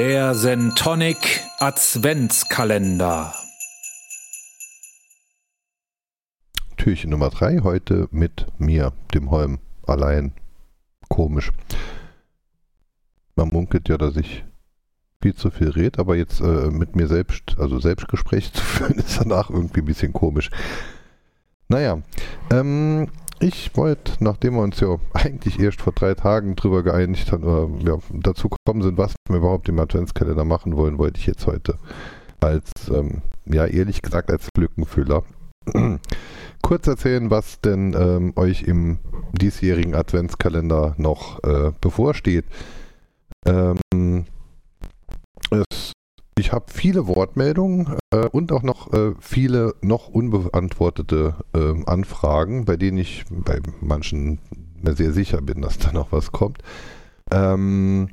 Der Sentonic Adventskalender. Türchen Nummer 3 heute mit mir, dem Holm, allein. Komisch. Man munkelt ja, dass ich viel zu viel rede, aber jetzt äh, mit mir selbst, also Selbstgespräch zu führen, ist danach irgendwie ein bisschen komisch. Naja, ähm, ich wollte, nachdem wir uns ja eigentlich erst vor drei Tagen drüber geeinigt haben, oder ja, dazu gekommen sind, was wir überhaupt im Adventskalender machen wollen, wollte ich jetzt heute als, ähm, ja, ehrlich gesagt, als Lückenfüller kurz erzählen, was denn ähm, euch im diesjährigen Adventskalender noch äh, bevorsteht. Ähm, es ich habe viele Wortmeldungen äh, und auch noch äh, viele noch unbeantwortete äh, Anfragen, bei denen ich bei manchen sehr sicher bin, dass da noch was kommt. Ähm,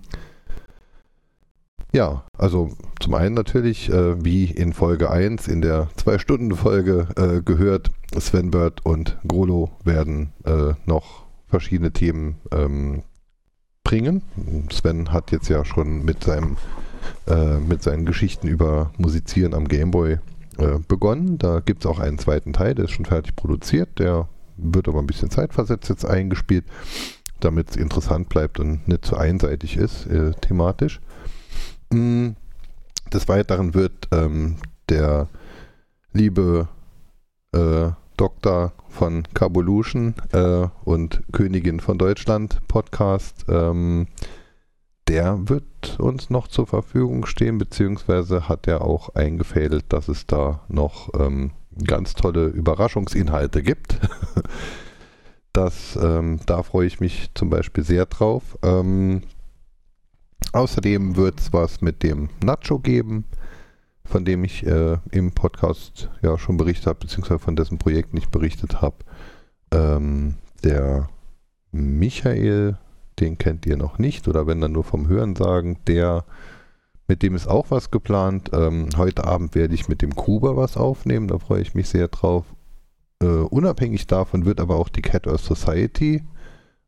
ja, also zum einen natürlich, äh, wie in Folge 1 in der 2-Stunden-Folge äh, gehört, Sven Bird und Grolo werden äh, noch verschiedene Themen ähm, bringen. Sven hat jetzt ja schon mit seinem äh, mit seinen Geschichten über Musizieren am Gameboy äh, begonnen. Da gibt es auch einen zweiten Teil, der ist schon fertig produziert. Der wird aber ein bisschen zeitversetzt jetzt eingespielt, damit es interessant bleibt und nicht zu einseitig ist äh, thematisch. Mm, des Weiteren wird ähm, der liebe äh, Doktor von Carbolution äh, und Königin von Deutschland Podcast ähm, der wird uns noch zur Verfügung stehen, beziehungsweise hat er auch eingefädelt, dass es da noch ähm, ganz tolle Überraschungsinhalte gibt. das, ähm, da freue ich mich zum Beispiel sehr drauf. Ähm, außerdem wird es was mit dem Nacho geben, von dem ich äh, im Podcast ja schon berichtet habe, beziehungsweise von dessen Projekt nicht berichtet habe. Ähm, der Michael den kennt ihr noch nicht oder wenn dann nur vom Hören sagen, der, mit dem ist auch was geplant. Ähm, heute Abend werde ich mit dem Kuba was aufnehmen, da freue ich mich sehr drauf. Äh, unabhängig davon wird aber auch die Cat Earth Society,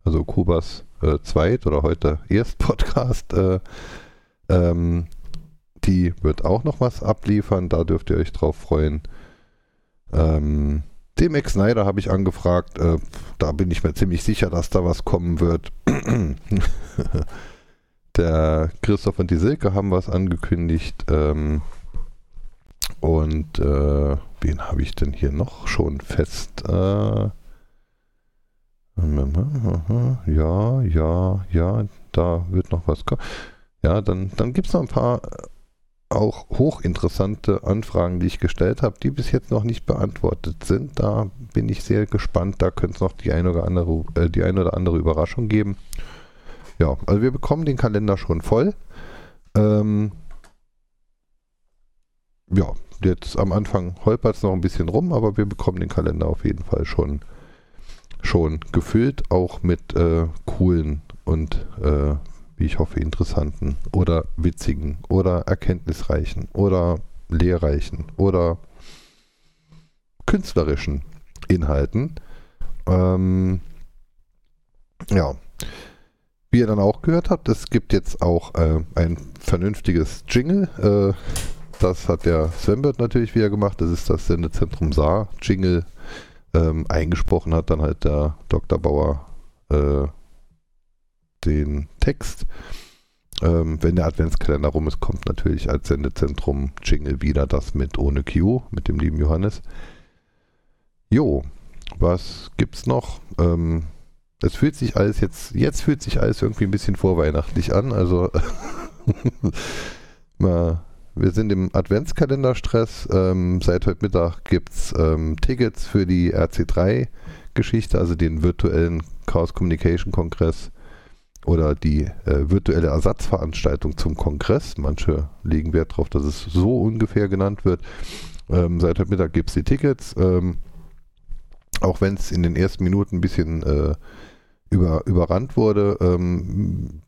also Kubas äh, Zweit- oder heute Erst-Podcast, äh, ähm, die wird auch noch was abliefern, da dürft ihr euch drauf freuen. Ähm, dem Ex Snyder habe ich angefragt. Äh, da bin ich mir ziemlich sicher, dass da was kommen wird. Der Christoph und die Silke haben was angekündigt. Ähm, und äh, wen habe ich denn hier noch schon fest? Äh, ja, ja, ja, da wird noch was kommen. Ja, dann, dann gibt es noch ein paar auch hochinteressante Anfragen, die ich gestellt habe, die bis jetzt noch nicht beantwortet sind. Da bin ich sehr gespannt. Da könnte es noch die eine oder andere, äh, die eine oder andere Überraschung geben. Ja, also wir bekommen den Kalender schon voll. Ähm, ja, jetzt am Anfang holpert es noch ein bisschen rum, aber wir bekommen den Kalender auf jeden Fall schon, schon gefüllt, auch mit äh, coolen und äh, wie ich hoffe, interessanten oder witzigen oder erkenntnisreichen oder lehrreichen oder künstlerischen Inhalten. Ähm, ja. Wie ihr dann auch gehört habt, es gibt jetzt auch äh, ein vernünftiges Jingle. Äh, das hat der Svenbert natürlich wieder gemacht. Das ist das Sendezentrum Saar Jingle. Ähm, eingesprochen hat dann halt der Dr. Bauer äh, den Text. Ähm, wenn der Adventskalender rum ist, kommt natürlich als Sendezentrum Jingle wieder das mit ohne Q, mit dem lieben Johannes. Jo, was gibt's noch? Ähm, es fühlt sich alles jetzt, jetzt fühlt sich alles irgendwie ein bisschen vorweihnachtlich an. Also wir sind im Adventskalenderstress. Ähm, seit heute Mittag gibt es ähm, Tickets für die RC3-Geschichte, also den virtuellen Chaos Communication Kongress oder die äh, virtuelle Ersatzveranstaltung zum Kongress. Manche legen Wert darauf, dass es so ungefähr genannt wird. Ähm, seit heute Mittag gibt es die Tickets. Ähm, auch wenn es in den ersten Minuten ein bisschen äh, über, überrannt wurde. Ähm,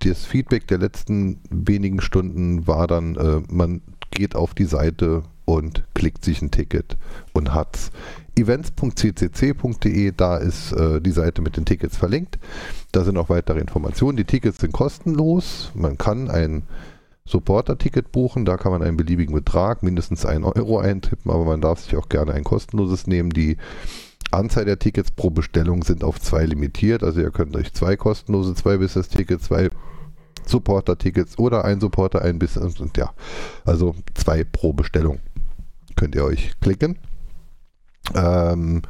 das Feedback der letzten wenigen Stunden war dann, äh, man geht auf die Seite und klickt sich ein Ticket und hat's. Events.ccc.de, da ist äh, die Seite mit den Tickets verlinkt. Da sind auch weitere Informationen. Die Tickets sind kostenlos. Man kann ein Supporter-Ticket buchen. Da kann man einen beliebigen Betrag, mindestens einen Euro eintippen, aber man darf sich auch gerne ein kostenloses nehmen. Die Anzahl der Tickets pro Bestellung sind auf zwei limitiert. Also ihr könnt euch zwei kostenlose, zwei Business-Tickets, zwei Supporter-Tickets oder ein Supporter, ein Business ja, also zwei pro Bestellung könnt ihr euch klicken. Ähm,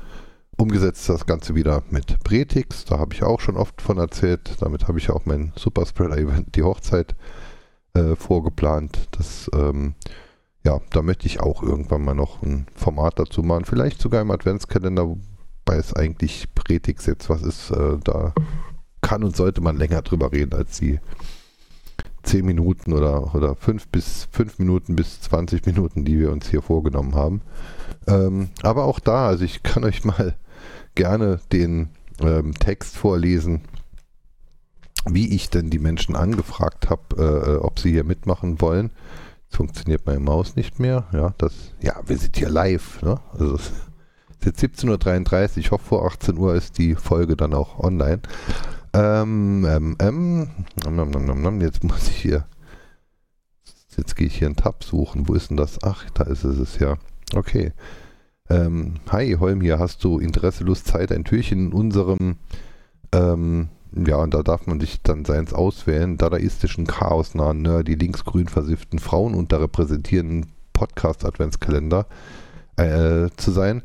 umgesetzt das Ganze wieder mit Pretix, da habe ich auch schon oft von erzählt. Damit habe ich auch mein Superspreader-Event, die Hochzeit, äh, vorgeplant. Das, ähm, ja, da möchte ich auch irgendwann mal noch ein Format dazu machen. Vielleicht sogar im Adventskalender, wobei es eigentlich Pretix jetzt was ist. Äh, da kann und sollte man länger drüber reden als die 10 Minuten oder, oder 5 bis 5 Minuten bis 20 Minuten, die wir uns hier vorgenommen haben. Ähm, aber auch da, also ich kann euch mal gerne den ähm, Text vorlesen, wie ich denn die Menschen angefragt habe, äh, äh, ob sie hier mitmachen wollen. Jetzt funktioniert meine Maus nicht mehr. Ja, das, ja, wir sind hier live. Ne? Also es ist jetzt 17.33 Uhr. Ich hoffe, vor 18 Uhr ist die Folge dann auch online. Ähm, ähm, ähm, jetzt muss ich hier. Jetzt gehe ich hier einen Tab suchen. Wo ist denn das? Ach, da ist es ja. Okay. Ähm, hi Holm, hier hast du Interesse, Lust, Zeit, ein Türchen in unserem, ähm, ja, und da darf man sich dann seins auswählen, dadaistischen, chaosnahen, nerdy, linksgrün versifften, Frauen unterrepräsentierenden Podcast-Adventskalender äh, zu sein.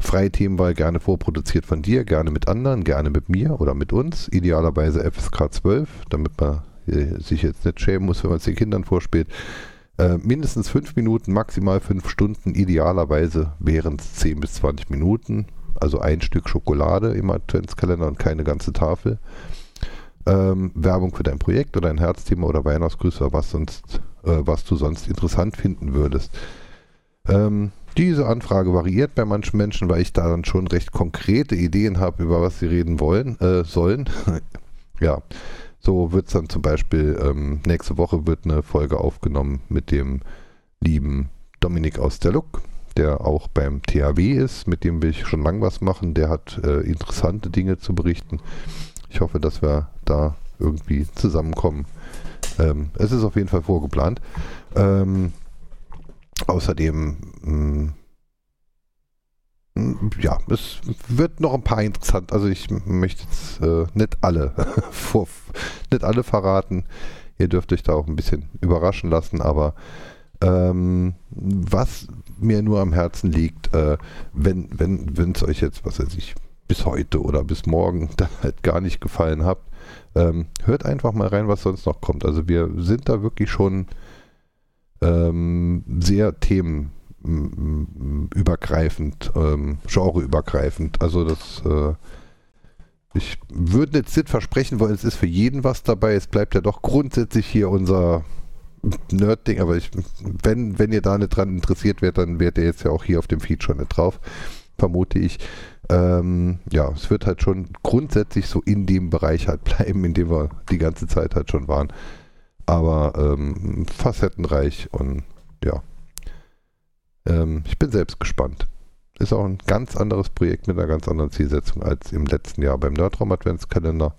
Freie Themenwahl gerne vorproduziert von dir, gerne mit anderen, gerne mit mir oder mit uns. Idealerweise FSK 12, damit man äh, sich jetzt nicht schämen muss, wenn man es den Kindern vorspielt. Äh, mindestens fünf Minuten, maximal fünf Stunden, idealerweise wären es 10 bis 20 Minuten. Also ein Stück Schokolade im Adventskalender und keine ganze Tafel. Ähm, Werbung für dein Projekt oder ein Herzthema oder Weihnachtsgrüße was, sonst, äh, was du sonst interessant finden würdest. Ähm, diese Anfrage variiert bei manchen Menschen, weil ich da dann schon recht konkrete Ideen habe, über was sie reden wollen, äh, sollen. ja, so wird es dann zum Beispiel, ähm, nächste Woche wird eine Folge aufgenommen mit dem lieben Dominik aus der Look, der auch beim THW ist, mit dem will ich schon lang was machen. Der hat äh, interessante Dinge zu berichten. Ich hoffe, dass wir da irgendwie zusammenkommen. Ähm, es ist auf jeden Fall vorgeplant. Ähm, Außerdem, mh, mm, ja, es wird noch ein paar interessant. Also ich möchte jetzt äh, nicht alle vor, nicht alle verraten. Ihr dürft euch da auch ein bisschen überraschen lassen, aber ähm, was mir nur am Herzen liegt, äh, wenn wenn es euch jetzt, was weiß ich, bis heute oder bis morgen dann halt gar nicht gefallen hat, ähm, hört einfach mal rein, was sonst noch kommt. Also wir sind da wirklich schon ähm, sehr themenübergreifend, ähm, genreübergreifend. Also das, äh, ich würde jetzt nicht versprechen, weil es ist für jeden was dabei. Es bleibt ja doch grundsätzlich hier unser Nerd-Ding, aber ich, wenn, wenn ihr da nicht dran interessiert werdet, dann werdet ihr jetzt ja auch hier auf dem Feed schon nicht drauf, vermute ich. Ähm, ja, es wird halt schon grundsätzlich so in dem Bereich halt bleiben, in dem wir die ganze Zeit halt schon waren aber ähm, facettenreich und ja. Ähm, ich bin selbst gespannt. Ist auch ein ganz anderes Projekt mit einer ganz anderen Zielsetzung als im letzten Jahr beim Nerdraum Adventskalender.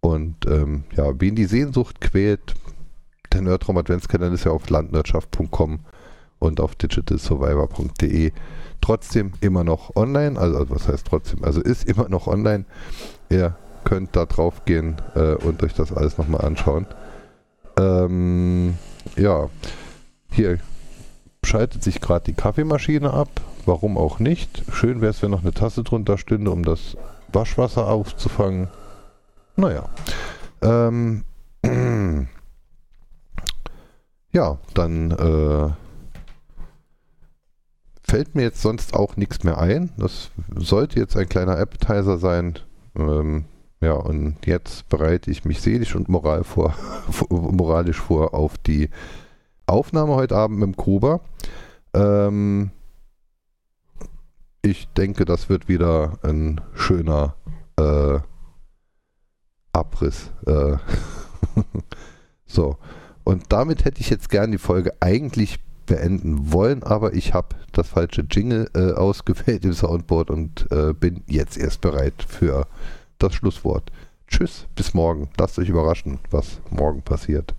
Und ähm, ja, wen die Sehnsucht quält, der Nerdraum Adventskalender ist ja auf landwirtschaft.com und auf digitalsurvivor.de trotzdem immer noch online. Also, also, was heißt trotzdem? Also ist immer noch online. Ihr könnt da drauf gehen äh, und euch das alles nochmal anschauen. Ähm, ja, hier schaltet sich gerade die Kaffeemaschine ab. Warum auch nicht? Schön wäre es, wenn noch eine Tasse drunter stünde, um das Waschwasser aufzufangen. Naja. Ähm, ja, dann äh, fällt mir jetzt sonst auch nichts mehr ein. Das sollte jetzt ein kleiner Appetizer sein. Ähm, ja, und jetzt bereite ich mich seelisch und moral vor, moralisch vor auf die Aufnahme heute Abend mit dem Kuba. Ähm, ich denke, das wird wieder ein schöner äh, Abriss. Äh so. Und damit hätte ich jetzt gern die Folge eigentlich beenden wollen, aber ich habe das falsche Jingle äh, ausgewählt im Soundboard und äh, bin jetzt erst bereit für das Schlusswort. Tschüss, bis morgen. Lasst euch überraschen, was morgen passiert.